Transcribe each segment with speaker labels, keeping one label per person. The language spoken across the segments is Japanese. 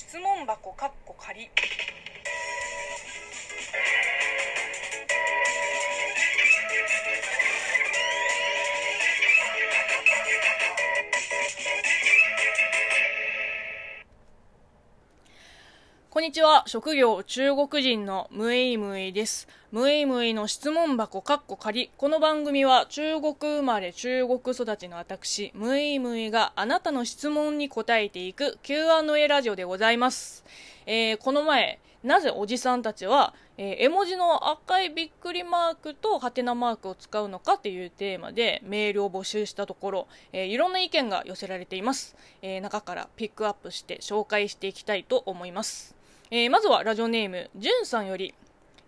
Speaker 1: 質問箱かっこ仮。
Speaker 2: こんにちは。職業中国人のムエイムイです。ムエイムイの質問箱かっこ仮。この番組は中国生まれ中国育ちの私、ムエイムイがあなたの質問に答えていく Q&A ラジオでございます。えーこの前、なぜおじさんたちは、えー絵文字の赤いびっくりマークとハテナマークを使うのかっていうテーマでメールを募集したところ、えーいろんな意見が寄せられています。えー中からピックアップして紹介していきたいと思います。えーまずはラジオネーム、じゅんさんより、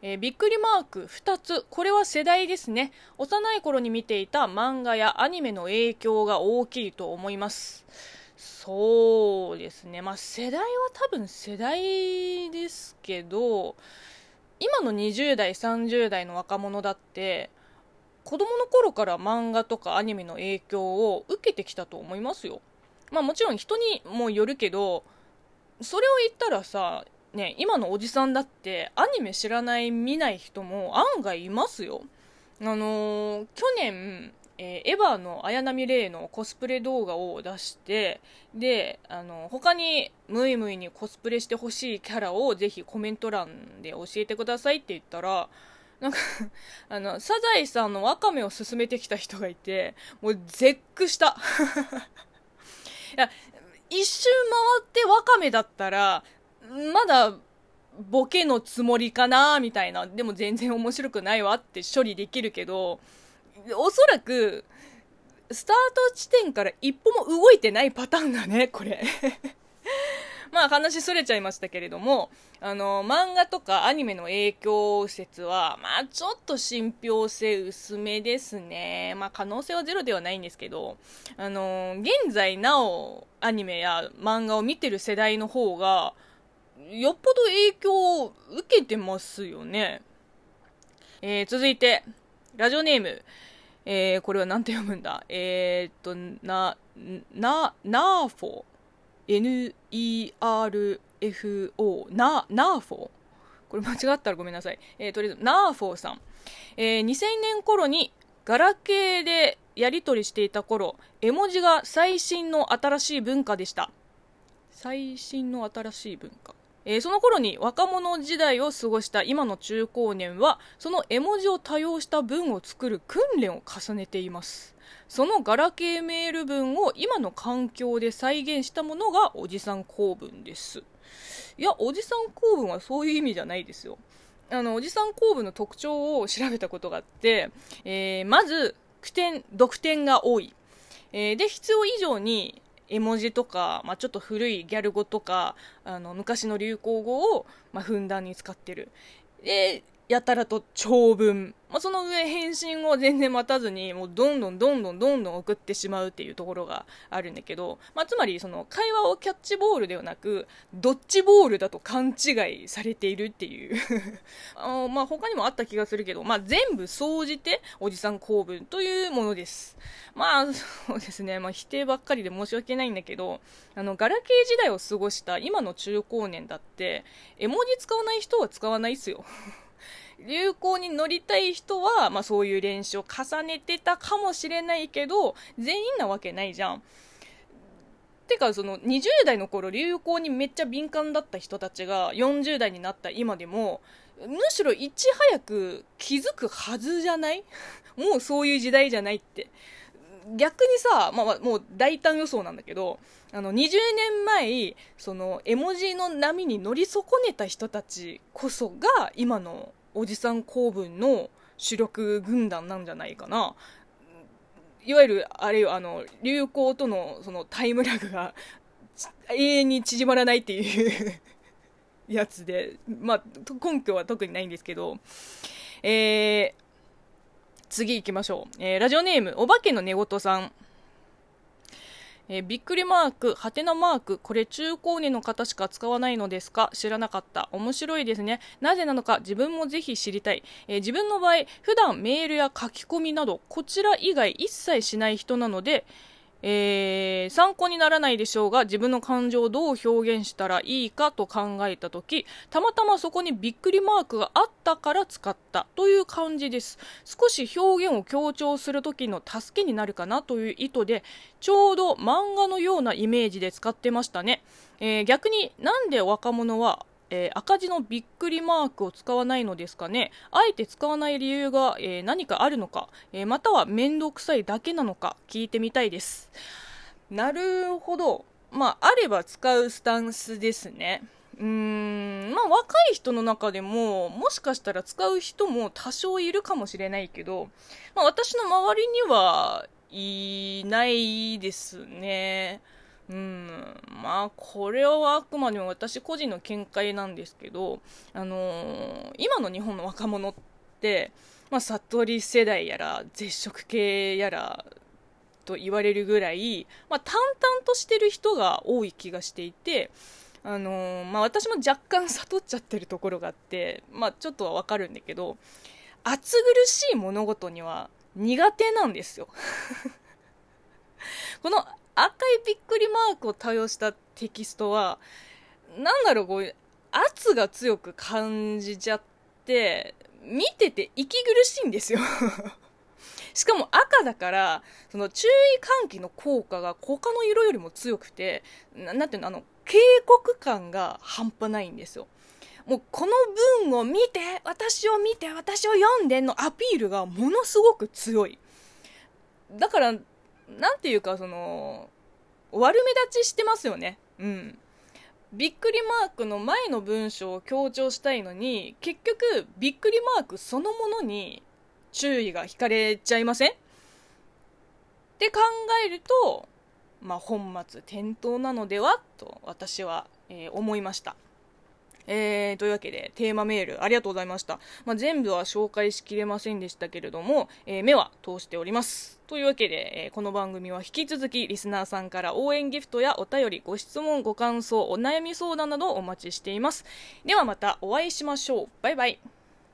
Speaker 2: えーびっくりマーク2つ。これは世代ですね。幼い頃に見ていた漫画やアニメの影響が大きいと思います。そうですね。まあ世代は多分世代ですけど、今の20代、30代の若者だって、子供の頃から漫画とかアニメの影響を受けてきたと思いますよ。まあもちろん人にもよるけど、それを言ったらさ、ね、今のおじさんだってアニメ知らない見ない人も案外いますよ。あのー去年、えーエヴァの綾波レイのコスプレ動画を出して、で、あの、他にムイムイにコスプレしてほしいキャラをぜひコメント欄で教えてくださいって言ったら、なんか、あの、サザエさんのワカメを勧めてきた人がいて、もう絶句した。いや、一周回ってワカメだったら、まだ、ボケのつもりかなみたいな。でも全然面白くないわって処理できるけど、おそらく、スタート地点から一歩も動いてないパターンだね、これ。まあ話それちゃいましたけれども、あの、漫画とかアニメの影響説は、まあちょっと信憑性薄めですね。まあ可能性はゼロではないんですけど、あの、現在なおアニメや漫画を見てる世代の方が、よっぽど影響を受けてますよね。えー続いて、ラジオネーム、えーこれは何て読むんだ？えーっと、な、な、ナーフォ N-E-R-F-O な、ナーフォこれ間違ったらごめんなさい。えーとりあえず、ナーフォーさん。えー2000年頃にガラケーでやり取りしていた頃、絵文字が最新の新しい文化でした。最新の新しい文化。えーその頃に若者時代を過ごした今の中高年は、その絵文字を多用した文を作る訓練を重ねています。そのガラケーメール文を今の環境で再現したものがおじさん公文です。いや、おじさん公文はそういう意味じゃないですよ。あの、おじさん公文の特徴を調べたことがあって、えーまず、句点、読点が多い。えーで、必要以上に絵文字とか、まあ、ちょっと古いギャル語とか、あの、昔の流行語を、まあ、ふんだんに使ってる。で、やたらと長文。まあ、その上返信を全然待たずに、もうどんどんどんどんどんどん送ってしまうっていうところがあるんだけど、まあ、つまりその会話をキャッチボールではなく、ドッジボールだと勘違いされているっていう。あのまあ、他にもあった気がするけど、まあ、全部総じておじさん公文というものです。まあ、そうですね。まあ、否定ばっかりで申し訳ないんだけど、あの、ガラケー時代を過ごした今の中高年だって、絵文字使わない人は使わないっすよ。流行に乗りたい人は、まあそういう練習を重ねてたかもしれないけど、全員なわけないじゃん。てか、その20代の頃流行にめっちゃ敏感だった人たちが40代になった今でも、むしろいち早く気づくはずじゃない？もうそういう時代じゃないって。逆にさ、まあ、もう大胆予想なんだけど、あの、20年前、その、絵文字の波に乗り損ねた人たちこそが、今のおじさん公文の主力軍団なんじゃないかな。いわゆる、あれよ、あの、流行との、その、タイムラグが、永遠に縮まらないっていう やつで、まあ、根拠は特にないんですけど、えー、次行きましょう。えーラジオネーム、お化けの寝言さん。えーびっくりマーク、はてなマーク、これ中高年の方しか使わないのですか？知らなかった。面白いですね。なぜなのか自分もぜひ知りたい。えー自分の場合、普段メールや書き込みなど、こちら以外一切しない人なので、えー参考にならないでしょうが自分の感情をどう表現したらいいかと考えた時たまたまそこにびっくりマークがあったから使ったという感じです。少し表現を強調する時の助けになるかなという意図でちょうど漫画のようなイメージで使ってましたね、えー逆になんで若者はえー赤字のびっくりマークを使わないのですかね。あえて使わない理由が、えー何かあるのか、えーまたは面倒くさいだけなのか聞いてみたいです。なるほど。まああれば使うスタンスですね。うーん。まあ若い人の中でももしかしたら使う人も多少いるかもしれないけど、まあ、私の周りにはいないですね。うん、まあこれはあくまでも私個人の見解なんですけど、あのー今の日本の若者って、まあ、悟り世代やら絶食系やらと言われるぐらい、まあ、淡々としてる人が多い気がしていて、あのーまあ、私も若干悟っちゃってるところがあって、まあ、ちょっとはわかるんだけど暑苦しい物事には苦手なんですよ。この赤いびっくりマークを多用したテキストは、なんだろう、こう、圧が強く感じちゃって、見てて息苦しいんですよ。しかも赤だから、その注意喚起の効果が他の色よりも強くて、なんていうの、あの、警告感が半端ないんですよ。もうこの文を見て、私を見て、私を読んでのアピールがものすごく強い。だから、なんていうか、その、悪目立ちしてますよね。うん。びっくりマークの前の文章を強調したいのに、結局、びっくりマークそのものに注意が惹かれちゃいません？って考えると、まあ、本末転倒なのでは？と私は、えー思いました。えー、というわけでテーマメールありがとうございました、まあ、全部は紹介しきれませんでしたけれども、えー目は通しております。というわけで、えーこの番組は引き続きリスナーさんから応援ギフトやお便りご質問ご感想お悩み相談などお待ちしています。ではまたお会いしましょう。バイバイ。